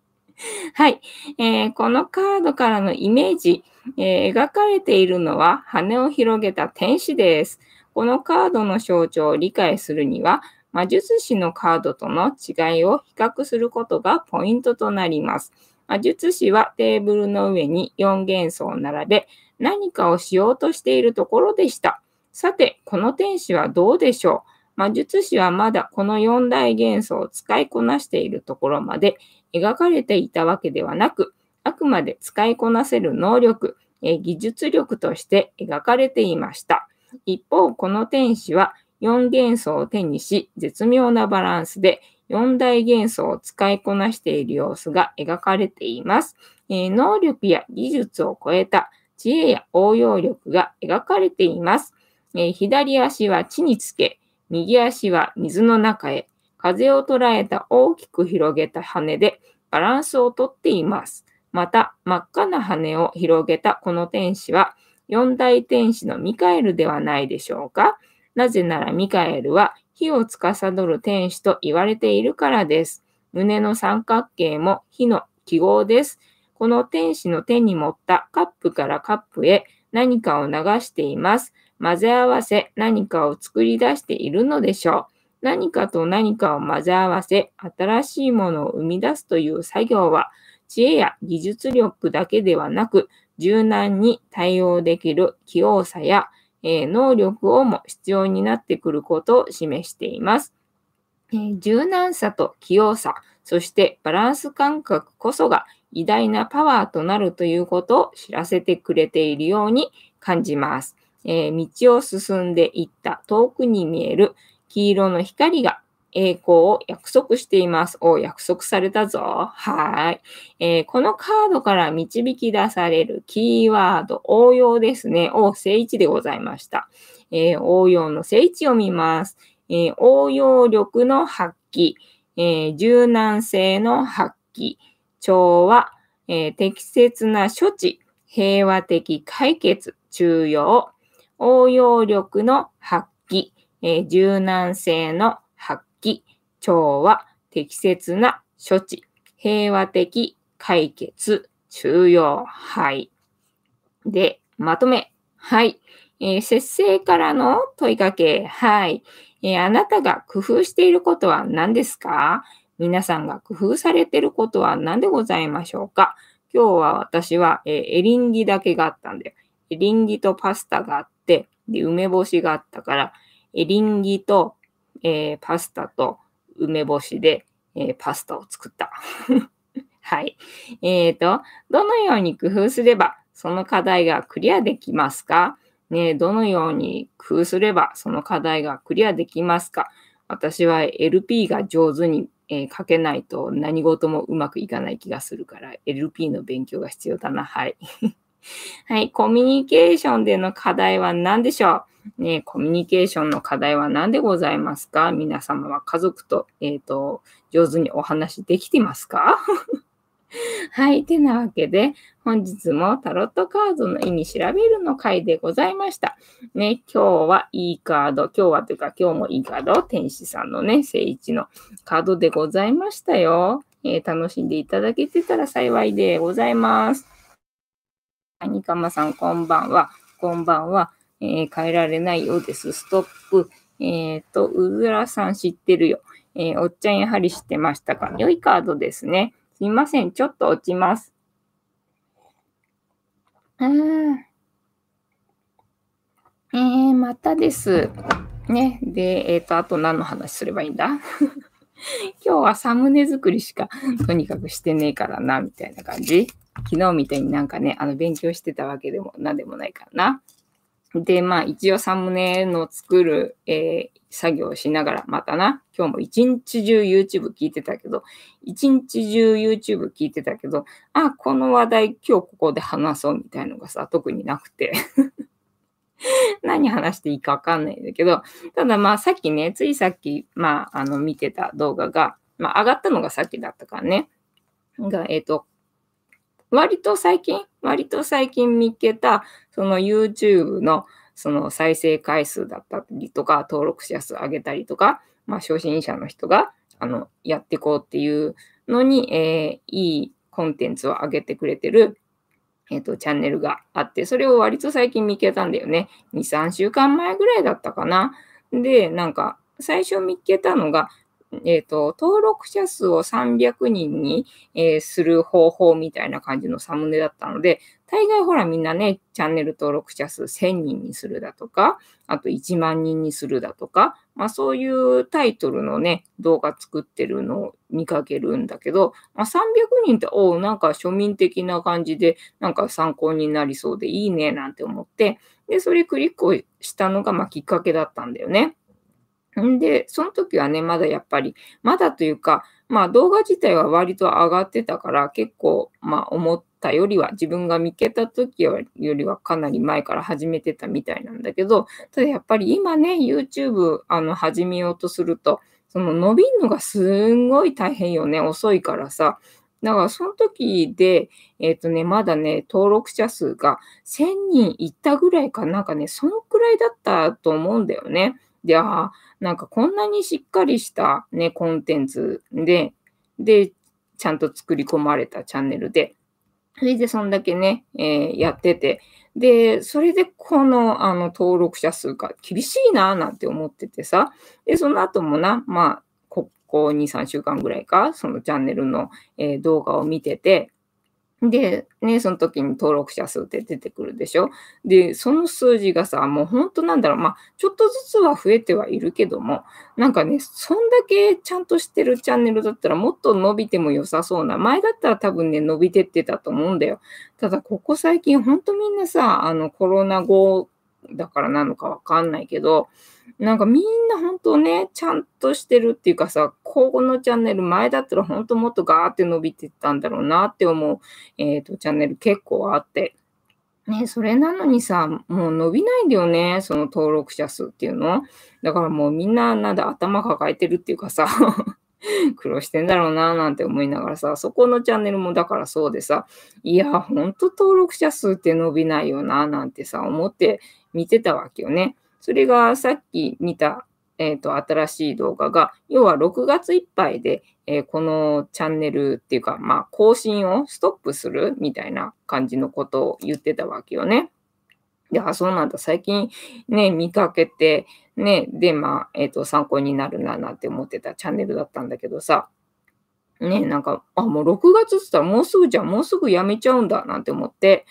[laughs] はい、えー、このカードからのイメージ、えー、描かれているのは羽を広げた天使です。このカードの象徴を理解するには、魔術師のカードとの違いを比較することがポイントとなります。魔術師はテーブルの上に4元素を並べ、何かをしようとしているところでした。さて、この天使はどうでしょう？魔術師はまだこの4大元素を使いこなしているところまで描かれていたわけではなく、あくまで使いこなせる能力、技術力として描かれていました。一方、この天使は4元素を手にし、絶妙なバランスで4大元素を使いこなしている様子が描かれています。え、能力や技術を超えた知恵や応用力が描かれています。え、左足は地につけ、右足は水の中へ、風を捉えた大きく広げた羽でバランスをとっています。また、真っ赤な羽を広げたこの天使は、四大天使のミカエルではないでしょうか。なぜならミカエルは火を司る天使と言われているからです。胸の三角形も火の記号です。この天使の手に持ったカップからカップへ何かを流しています。混ぜ合わせ何かを作り出しているのでしょう。何かと何かを混ぜ合わせ新しいものを生み出すという作業は知恵や技術力だけではなく柔軟に対応できる器用さや、えー、能力をも必要になってくることを示しています。えー、柔軟さと器用さ、そしてバランス感覚こそが偉大なパワーとなるということを知らせてくれているように感じます。えー、道を進んでいった遠くに見える黄色の光が栄光を約束しています。お、約束されたぞ。はい、えー、このカードから導き出されるキーワード、応用ですね。お、正位置でございました。えー、応用の正位置を見ます。えー、応用力の発揮、え柔軟性の発揮、調和、え適切な処置、平和的解決、中庸、応用力の発揮、え柔軟性の発揮調和、適切な処置、平和的解決、中庸、はい。で、まとめ。はい。えー、節制からの問いかけ。はい、えー、あなたが工夫していることは何ですか？皆さんが工夫されてることは何でございましょうか？今日は私は、えー、エリンギだけがあったんだよ。エリンギとパスタがあって、で、梅干しがあったから、エリンギと、えー、パスタと梅干しで、えー、パスタを作った。[laughs] はい。えっ、ー、と、どのように工夫すればその課題がクリアできますか？ね、どのように工夫すればその課題がクリアできますか？私は LP が上手に、えー、かけないと何事もうまくいかない気がするから LP の勉強が必要だな。はい。[laughs] はい。コミュニケーションでの課題は何でしょう？ね、コミュニケーションの課題は何でございますか？皆様は家族と、えっ、ー、と、上手にお話できてますか？はい。てなわけで、本日もタロットカードの意味調べるの回でございました。ね、今日はいいカード、今日はというか今日もいいカード、天使さんのね、聖一のカードでございましたよ。えー、楽しんでいただけてたら幸いでございます。アニカマさん、こんばんは。こんばんは。えー、変えられないようです。ストップ。えっ、ー、と、うずらさん知ってるよ。え、おっちゃんやはり知ってましたか良いカードですね。すいません。ちょっと落ちます。あー。えー、またです。ね。で、えっ、ー、と、あと何の話すればいいんだ？[laughs] 今日はサムネ作りしかとにかくしてねえからな、みたいな感じ。昨日みたいになんかね、あの、勉強してたわけでもなんでもないからな。で、まあ、一応サムネの作る、えー、作業しながら、またな、今日も一日中 YouTube 聞いてたけど、一日中 YouTube 聞いてたけど、あ、この話題今日ここで話そうみたいのがさ、特になくて。[laughs] 何話していいかわかんないんだけど、ただまあさっきね、ついさっき、まあ、あの、見てた動画が、まあ、上がったのがさっきだったからね、が、えっ、ー、と、割と最近、割と最近見つけた、その YouTube のその再生回数だったりとか、登録者数上げたりとか、まあ、初心者の人が、あの、やっていこうっていうのに、えー、いいコンテンツを上げてくれてる、えっ、ー、と、チャンネルがあって、それを割と最近見つけたんだよね。2、3週間前ぐらいだったかな。で、なんか、最初見つけたのが、えっ、ー、と、登録者数を300人に、えー、する方法みたいな感じのサムネだったので、大概ほらみんなね、チャンネル登録者数1000人にするだとか、あと1万人にするだとか、まあそういうタイトルのね、動画作ってるのを見かけるんだけど、まあ、300人って、おなんか庶民的な感じで、なんか参考になりそうでいいねなんて思って、で、それクリックをしたのが、まあきっかけだったんだよね。ん [laughs] で、その時はね、まだやっぱり、まだというか、まあ動画自体は割と上がってたから、結構、まあ思ったよりは、自分が見けた時よりはかなり前から始めてたみたいなんだけど、ただやっぱり今ね、YouTube あの始めようとすると、その伸びるのがすんごい大変よね。遅いからさ。だからその時で、えっ、ー、とね、まだね、登録者数が1000人いったぐらいかなんかね、そのくらいだったと思うんだよね。で、あなんかこんなにしっかりしたね、コンテンツで、で、ちゃんと作り込まれたチャンネルで、それでそんだけね、えー、やってて、で、それでこのあの登録者数が厳しいななんて思っててさ、で、その後もな、まあ、ここ2、3週間ぐらいか、そのチャンネルの、えー、動画を見てて、で、ね、その時に登録者数って出てくるでしょ？で、その数字がさ、もう本当なんだろう、まあ、ちょっとずつは増えてはいるけども、なんかね、そんだけちゃんとしてるチャンネルだったらもっと伸びても良さそうな。前だったら多分ね、伸びてってたと思うんだよ。ただ、ここ最近本当みんなさ、あの、コロナ後だからなのかわかんないけど、なんかみんな本当ね、ちゃんとしてるっていうかさ、ここのチャンネル前だったら本当もっとガーって伸びてたんだろうなって思う、えっ、ー、と、チャンネル結構あって。ね、それなのにさ、もう伸びないんだよね、その登録者数っていうの。だからもうみんななんだ頭抱えてるっていうかさ、[laughs] 苦労してんだろうななんて思いながらさ、そこのチャンネルもだからそうでさ、いや、ほんと登録者数って伸びないよななんてさ、思って見てたわけよね。それがさっき見た、え、ー、と、新しい動画が、要は6月いっぱいで、えー、このチャンネルっていうか、まあ、更新をストップするみたいな感じのことを言ってたわけよね。で、あ、そうなんだ。最近ね、見かけて、ね、で、まあ、えっ、ー、と、参考になるな、なんて思ってたチャンネルだったんだけどさ、ね、なんか、あ、もう6月って言ったらもうすぐじゃん、もうすぐやめちゃうんだ、なんて思って、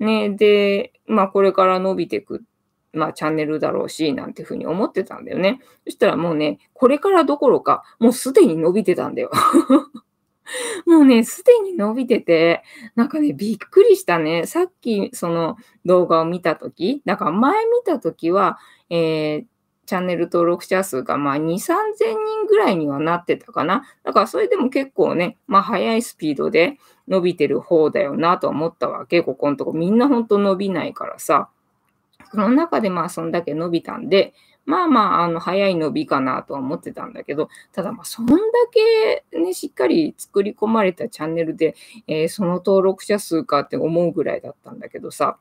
ね、で、まあ、これから伸びてくまあ、チャンネルだろうし、なんていうふうに思ってたんだよね。そしたらもうね、これからどころか、もうすでに伸びてたんだよ。[laughs] もうね、すでに伸びてて、なんかね、びっくりしたね。さっきその動画を見たとき、だか前見たときは、えー、チャンネル登録者数がまあ2、3000人ぐらいにはなってたかな。だからそれでも結構ね、まあ速いスピードで伸びてる方だよなと思ったわけ。ここのとこみんなほんと伸びないからさ。その中でまあそんだけ伸びたんで、まあまあ、あの、早い伸びかなとは思ってたんだけど、ただまあ、そんだけね、しっかり作り込まれたチャンネルで、えー、その登録者数かって思うぐらいだったんだけどさ、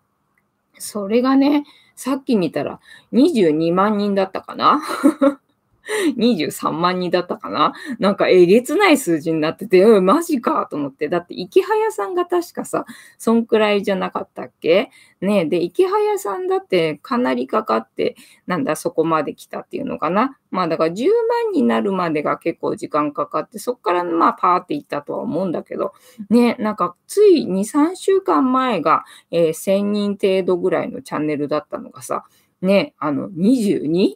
それがね、さっき見たら22万人だったかな。[laughs] 23万人だったかな？なんかえげつない数字になってて、うん、マジかと思って。だって、池早さんが確かさ、そんくらいじゃなかったっけ？ねで、池早さんだってかなりかかって、なんだ、そこまで来たっていうのかな？まあだから10万になるまでが結構時間かかって、そこからまあパーっていったとは思うんだけど、ね、なんかつい2、3週間前が、えー、1000人程度ぐらいのチャンネルだったのがさ、ね、あの、22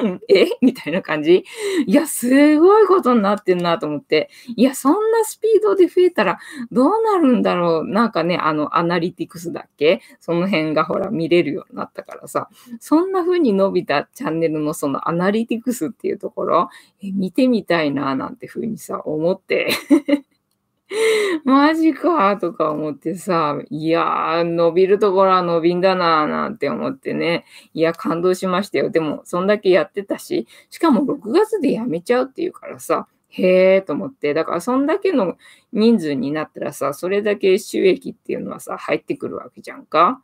万え [laughs] みたいな感じ？いや、すごいことになってんなと思って。いや、そんなスピードで増えたらどうなるんだろう？なんかね、あの、アナリティクスだっけ？その辺がほら見れるようになったからさ、そんな風に伸びたチャンネルのそのアナリティクスっていうところ、え見てみたいななんて風にさ、思って。[laughs] マジかとか思ってさ、いやー、伸びるところは伸びんだなーなんて思ってね。いや、感動しましたよ。でも、そんだけやってたし、しかも6月でやめちゃうっていうからさ、へーと思って。だから、そんだけの人数になったらさ、それだけ収益っていうのはさ、入ってくるわけじゃんか。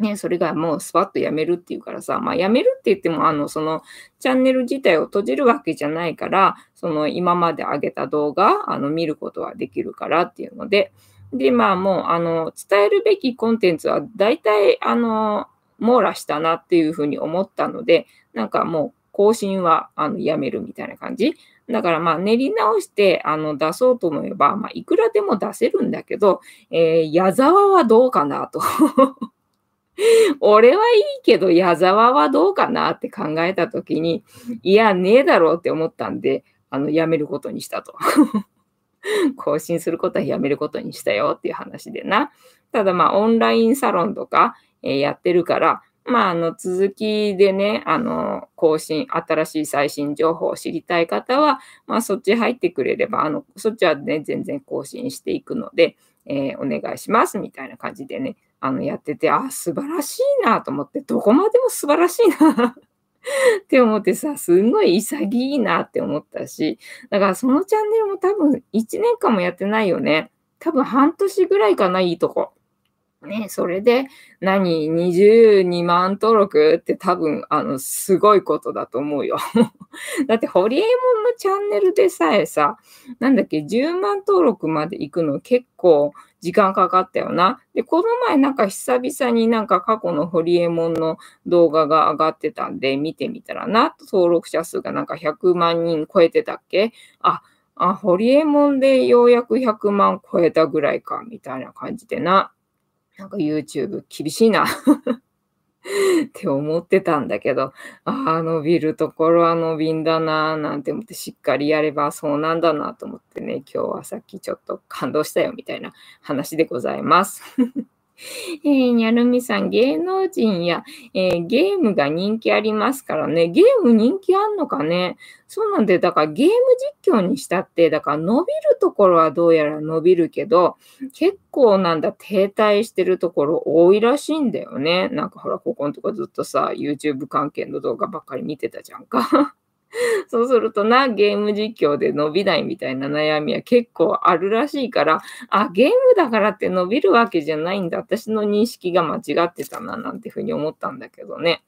ね、それがもうスパッとやめるっていうからさ、まあやめるって言っても、あの、そのチャンネル自体を閉じるわけじゃないから、その今まで上げた動画、あの、見ることはできるからっていうので、で、まあもう、あの、伝えるべきコンテンツは大体、あの、網羅したなっていうふうに思ったので、なんかもう更新はあのやめるみたいな感じ。だからまあ練り直してあの出そうと思えば、まあいくらでも出せるんだけど、えー、矢沢はどうかなと [laughs] 俺はいいけど矢沢はどうかなって考えたときに、いや、ねえだろうって思ったんで、あの、やめることにしたと。[laughs] 更新することはやめることにしたよっていう話でな。ただまあ、オンラインサロンとか、えー、やってるから、まあ、あの、続きでね、あの、更新、新しい最新情報を知りたい方は、まあ、そっち入ってくれれば、あの、そっちはね、全然更新していくので、えー、お願いします、みたいな感じでね、あの、やってて、あ、素晴らしいなと思って、どこまでも素晴らしいな [laughs] って思ってさ、すんごい潔いなって思ったし、だからそのチャンネルも多分1年間もやってないよね。多分半年ぐらいかな、いいとこ。ね、それで何、22万登録って多分、あの、すごいことだと思うよ。[laughs] だって、ホリエモンのチャンネルでさえさ、なんだっけ、10万登録まで行くの結構時間かかったよな。で、この前なんか久々になんか過去のホリエモンの動画が上がってたんで、見てみたらな、登録者数がなんか100万人超えてたっけ？あ、あ、ホリエモンでようやく100万超えたぐらいか、みたいな感じでな。なんか YouTube 厳しいな [laughs] って思ってたんだけど、ああ、伸びるところは伸びんだななんて思ってしっかりやればそうなんだなと思ってね、今日はさっきちょっと感動したよみたいな話でございます。[laughs] えー、にゃるみさん、芸能人や、えー、ゲームが人気ありますからね。ゲーム人気あんのかね？そうなんで、だからゲーム実況にしたって、だから伸びるところはどうやら伸びるけど、結構なんだ、停滞してるところ多いらしいんだよね。なんかほら、ここのとこずっとさ、YouTube 関係の動画ばっかり見てたじゃんか。[laughs] そうするとな、ゲーム実況で伸びないみたいな悩みは結構あるらしいから、あ、ゲームだからって伸びるわけじゃないんだ。私の認識が間違ってたな、なんていうふうに思ったんだけどね。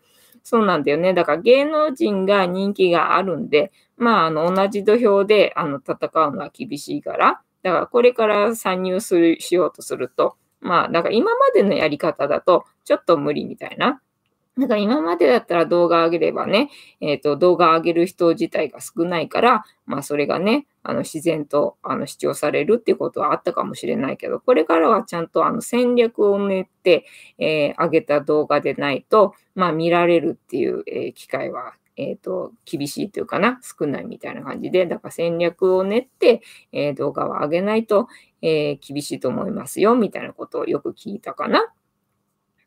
そうなんだよね。だから芸能人が人気があるんで、まあ、あの、同じ土俵であの戦うのは厳しいから、だからこれから参入するしようとすると、まあ、だから今までのやり方だと、ちょっと無理みたいな。だから今までだったら動画上げればね、えっ、ー、と、動画上げる人自体が少ないから、まあそれがね、あの自然とあの視聴されるっていうことはあったかもしれないけど、これからはちゃんとあの戦略を練って、えー、上げた動画でないと、まあ見られるっていう、えー、機会は、えっ、ー、と、厳しいというかな、少ないみたいな感じで、だから戦略を練って、えー、動画を上げないと、えー、厳しいと思いますよ、みたいなことをよく聞いたかな。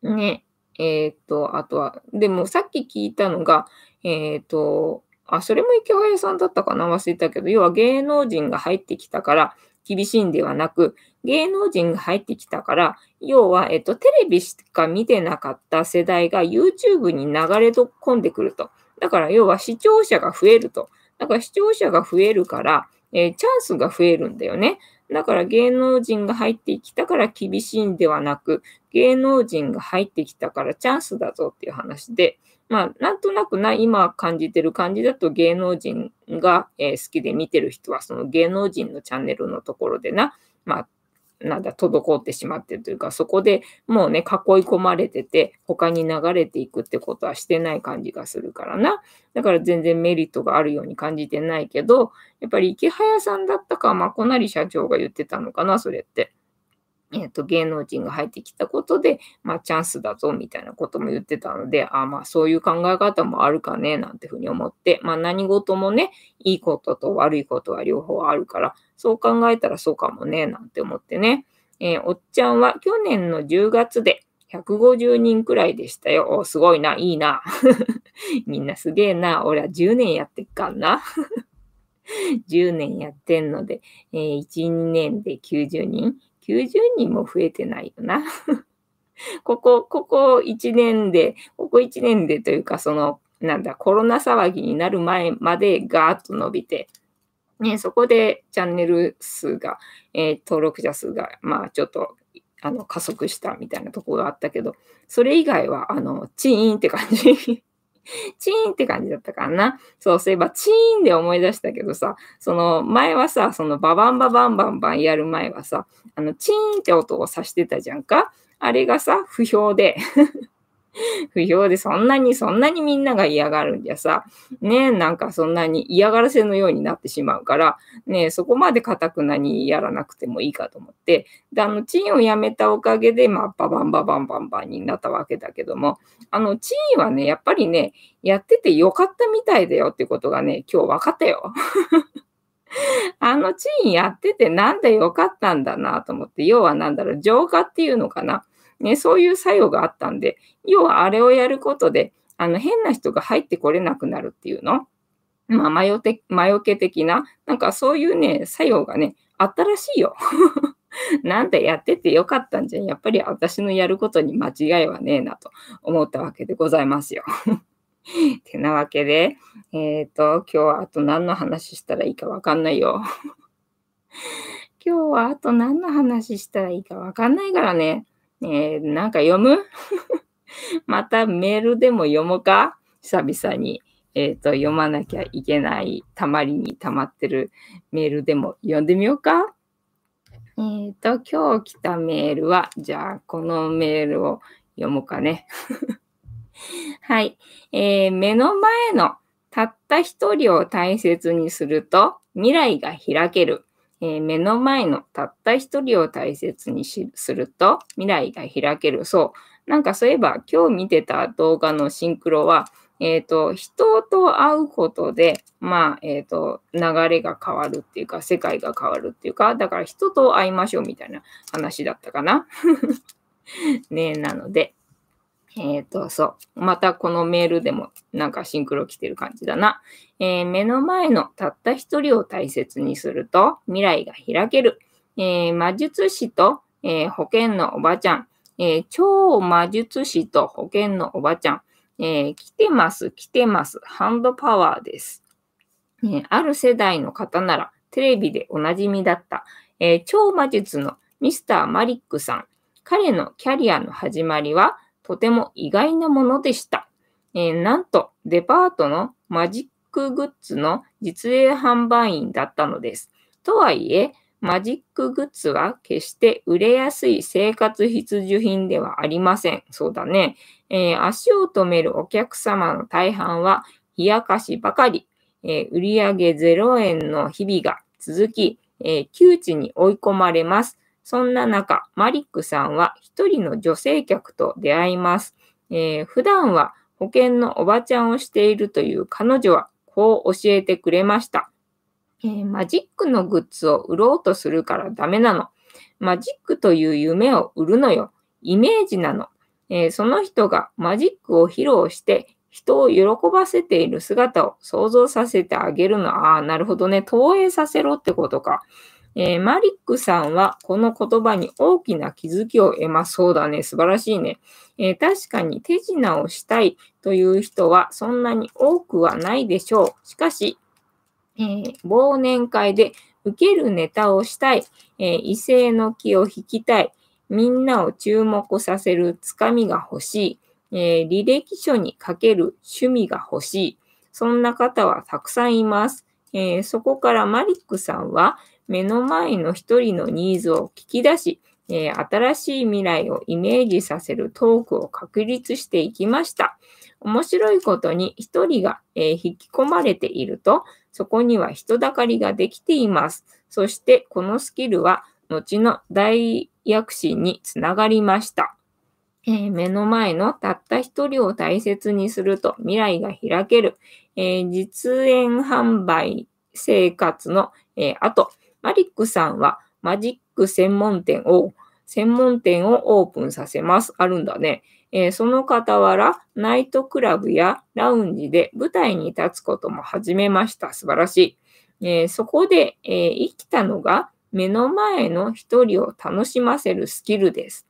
ね。えっ、と、あとは、でもさっき聞いたのが、えっ、と、あ、それも池早さんだったかな？忘れたけど、要は芸能人が入ってきたから厳しいんではなく、芸能人が入ってきたから、要は、えっと、テレビしか見てなかった世代が YouTube に流れ込んでくると。だから、要は視聴者が増えると。だから視聴者が増えるから、えー、チャンスが増えるんだよね。だから芸能人が入ってきたから厳しいんではなく、芸能人が入ってきたからチャンスだぞっていう話で、まあ、なんとなくな、今感じてる感じだと芸能人が、えー、好きで見てる人は、その芸能人のチャンネルのところでな、まあ、なんだ、滞ってしまってるというか、そこでもうね、囲い込まれてて、他に流れていくってことはしてない感じがするからな。だから全然メリットがあるように感じてないけど、やっぱり池早さんだったか、まこなり社長が言ってたのかな、それって。えっ、ー、と、芸能人が入ってきたことで、まあ、チャンスだぞ、みたいなことも言ってたので、あまあ、そういう考え方もあるかね、なんてふうに思って、まあ、何事もね、いいことと悪いことは両方あるから、そう考えたらそうかもね、なんて思ってね。えー、おっちゃんは去年の10月で150人くらいでしたよ。おすごいな、いいな。[laughs] みんなすげえな。俺は10年やってっかんな。[laughs] 10年やってんので、えー、1、2年で90人 ?90 人も増えてないよな。[laughs] ここ、ここ1年で、ここ1年でというか、その、なんだ、コロナ騒ぎになる前までガーッと伸びて、ね、そこでチャンネル数が、えー、登録者数が、まあちょっと、あの、加速したみたいなところがあったけど、それ以外は、あの、チーンって感じ。[laughs] チーンって感じだったからな。そう、そういえばチーンで思い出したけどさ、その前はさ、そのババンババンバンバンやる前はさ、あのチーンって音をさしてたじゃんか。あれがさ、不評で [laughs] [laughs] 不評でそんなにそんなにみんなが嫌がるんじゃさ、ねなんかそんなに嫌がらせのようになってしまうから、ねそこまでかたくなにやらなくてもいいかと思って、で、あの、チンをやめたおかげで、まあ、ババンババンバンバンになったわけだけども、あの、チンはね、やっぱりね、やっててよかったみたいだよってことがね、今日分かったよ。[laughs] あのチンやっててなんでよかったんだなと思って、要はなんだろう、浄化っていうのかな。ね、そういう作用があったんで、要はあれをやることで、あの変な人が入ってこれなくなるっていうの？まあ、魔除け魔除け的な、なんかそういうね、作用がね、あったらしいよ。[laughs] なんでやっててよかったんじゃん。やっぱり私のやることに間違いはねえなと思ったわけでございますよ。[laughs] てなわけで、えっ、ー、と、今日はあと何の話したらいいかわかんないよ。[laughs] 今日はあと何の話したらいいかわかんないからね。えー、なんか読む？[laughs] またメールでも読もうか？久々に。えっ、ー、と、読まなきゃいけない、たまりに溜まってるメールでも読んでみようか？えっ、ー、と、今日来たメールは、じゃあ、このメールを読もうかね。[laughs] はい、えー。目の前のたった一人を大切にすると未来が開ける。えー、目の前のたった一人を大切にすると未来が開ける。そう。なんかそういえば今日見てた動画のシンクロは、えっ、ー、と、人と会うことで、まあ、えっ、ー、と、流れが変わるっていうか、世界が変わるっていうか、だから人と会いましょうみたいな話だったかな。[laughs] ねえなので、えっ、ー、と、そう。またこのメールでもなんかシンクロ来てる感じだな。えー、目の前のたった一人を大切にすると未来が開ける。えー、魔術師と、え保険のおばちゃん。え超魔術師と保険のおばちゃん。え、来てます、来てます。ハンドパワーです。え、ある世代の方ならテレビでおなじみだった、え、超魔術のミスターマリックさん。彼のキャリアの始まりはとても意外なものでした。えなんとデパートのマジックグッズの実営販売員だったのです。とはいえ、マジックグッズは決して売れやすい生活必需品ではありません。そうだね。えー、足を止めるお客様の大半は冷やかしばかり、えー、売上0円の日々が続き、えー、窮地に追い込まれます。そんな中、マリックさんは一人の女性客と出会います。えー、普段は保険のおばちゃんをしているという彼女はこう教えてくれました。えー、マジックのグッズを売ろうとするからダメなの。マジックという夢を売るのよ。イメージなの。えー、その人がマジックを披露して人を喜ばせている姿を想像させてあげるの。ああ、なるほどね。投影させろってことか。えー、マリックさんはこの言葉に大きな気づきを得ます。そうだね。素晴らしいね。えー、確かに手品をしたいという人はそんなに多くはないでしょう。しかし、えー、忘年会で受けるネタをしたい、え異性の気を引きたい、みんなを注目させるつかみが欲しい、え、履歴書に書ける趣味が欲しい。そんな方はたくさんいます。え、そこからマリックさんは目の前の一人のニーズを聞き出し、えー、新しい未来をイメージさせるトークを確立していきました。面白いことに一人が、え引き込まれていると、そこには人だかりができています。そしてこのスキルは後の大躍進につながりました。えー、目の前のたった一人を大切にすると未来が開ける。えー、実演販売生活の、えー、後、マリックさんはマジック専門店を、専門店をオープンさせます。あるんだね。えー、その傍ら、ナイトクラブやラウンジで舞台に立つことも始めました。素晴らしい。えー、そこで、えー、生きたのが目の前の一人を楽しませるスキルです。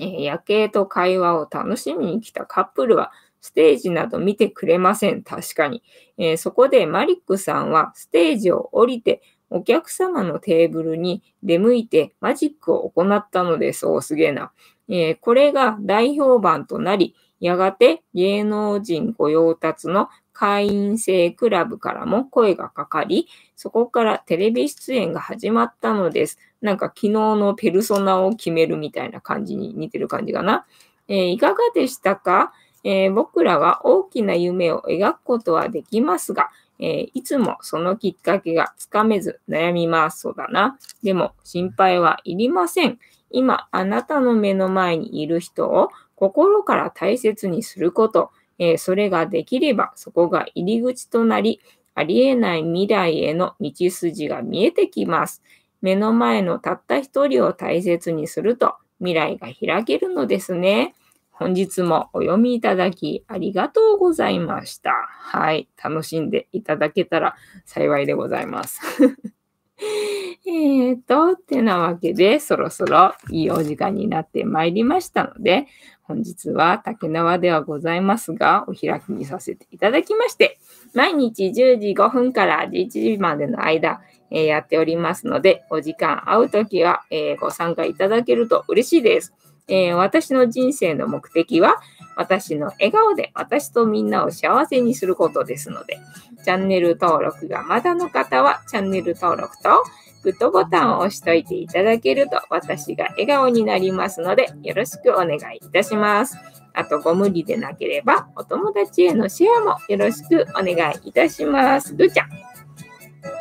え、夜景と会話を楽しみに来たカップルはステージなど見てくれません。確かに。え、そこでマリックさんはステージを降りてお客様のテーブルに出向いてマジックを行ったのです。おすげえな。えー、これが大評判となり、やがて芸能人御用達の会員制クラブからも声がかかり、そこからテレビ出演が始まったのです。なんか昨日のペルソナを決めるみたいな感じに似てる感じかな。えー、いかがでしたか、えー、僕らは大きな夢を描くことはできますが、えー、いつもそのきっかけがつかめず悩みます。そうだな。でも心配はいりません。今、あなたの目の前にいる人を心から大切にすること、えー、それができればそこが入り口となり、ありえない未来への道筋が見えてきます。目の前のたった一人を大切にすると、未来が開けるのですね。本日もお読みいただきありがとうございました。はい。楽しんでいただけたら幸いでございます。[laughs] えっと、てなわけで、そろそろいいお時間になってまいりましたので、本日は竹縄ではございますが、お開きにさせていただきまして、毎日10時5分から11時までの間、えー、やっておりますので、お時間合うときは、えー、ご参加いただけると嬉しいです。えー、私の人生の目的は、私の笑顔で私とみんなを幸せにすることですので、チャンネル登録がまだの方は、チャンネル登録とグッドボタンを押しといていただけると私が笑顔になりますのでよろしくお願いいたします。あとご無理でなければお友達へのシェアもよろしくお願いいたします。ぐーちゃん。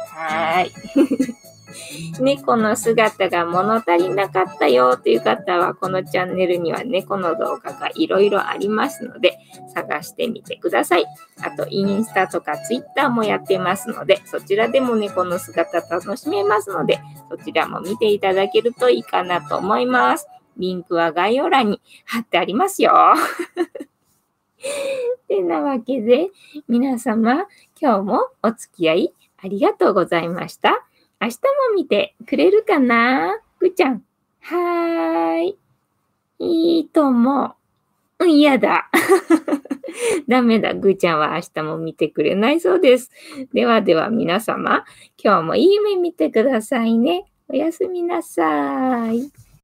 はーい。[laughs] 猫の姿が物足りなかったよという方は、このチャンネルには猫の動画がいろいろありますので、探してみてください。あと、インスタとかツイッターもやってますので、そちらでも猫の姿楽しめますので、そちらも見ていただけるといいかなと思います。リンクは概要欄に貼ってありますよ。[laughs] てなわけで、皆様、今日もお付き合いありがとうございました。明日も見てくれるかな？ぐちゃん。はーい。いいとも。うん、嫌だ。[laughs] ダメだ。ぐーちゃんは明日も見てくれないそうです。ではでは皆様、今日もいい夢見てくださいね。おやすみなさい。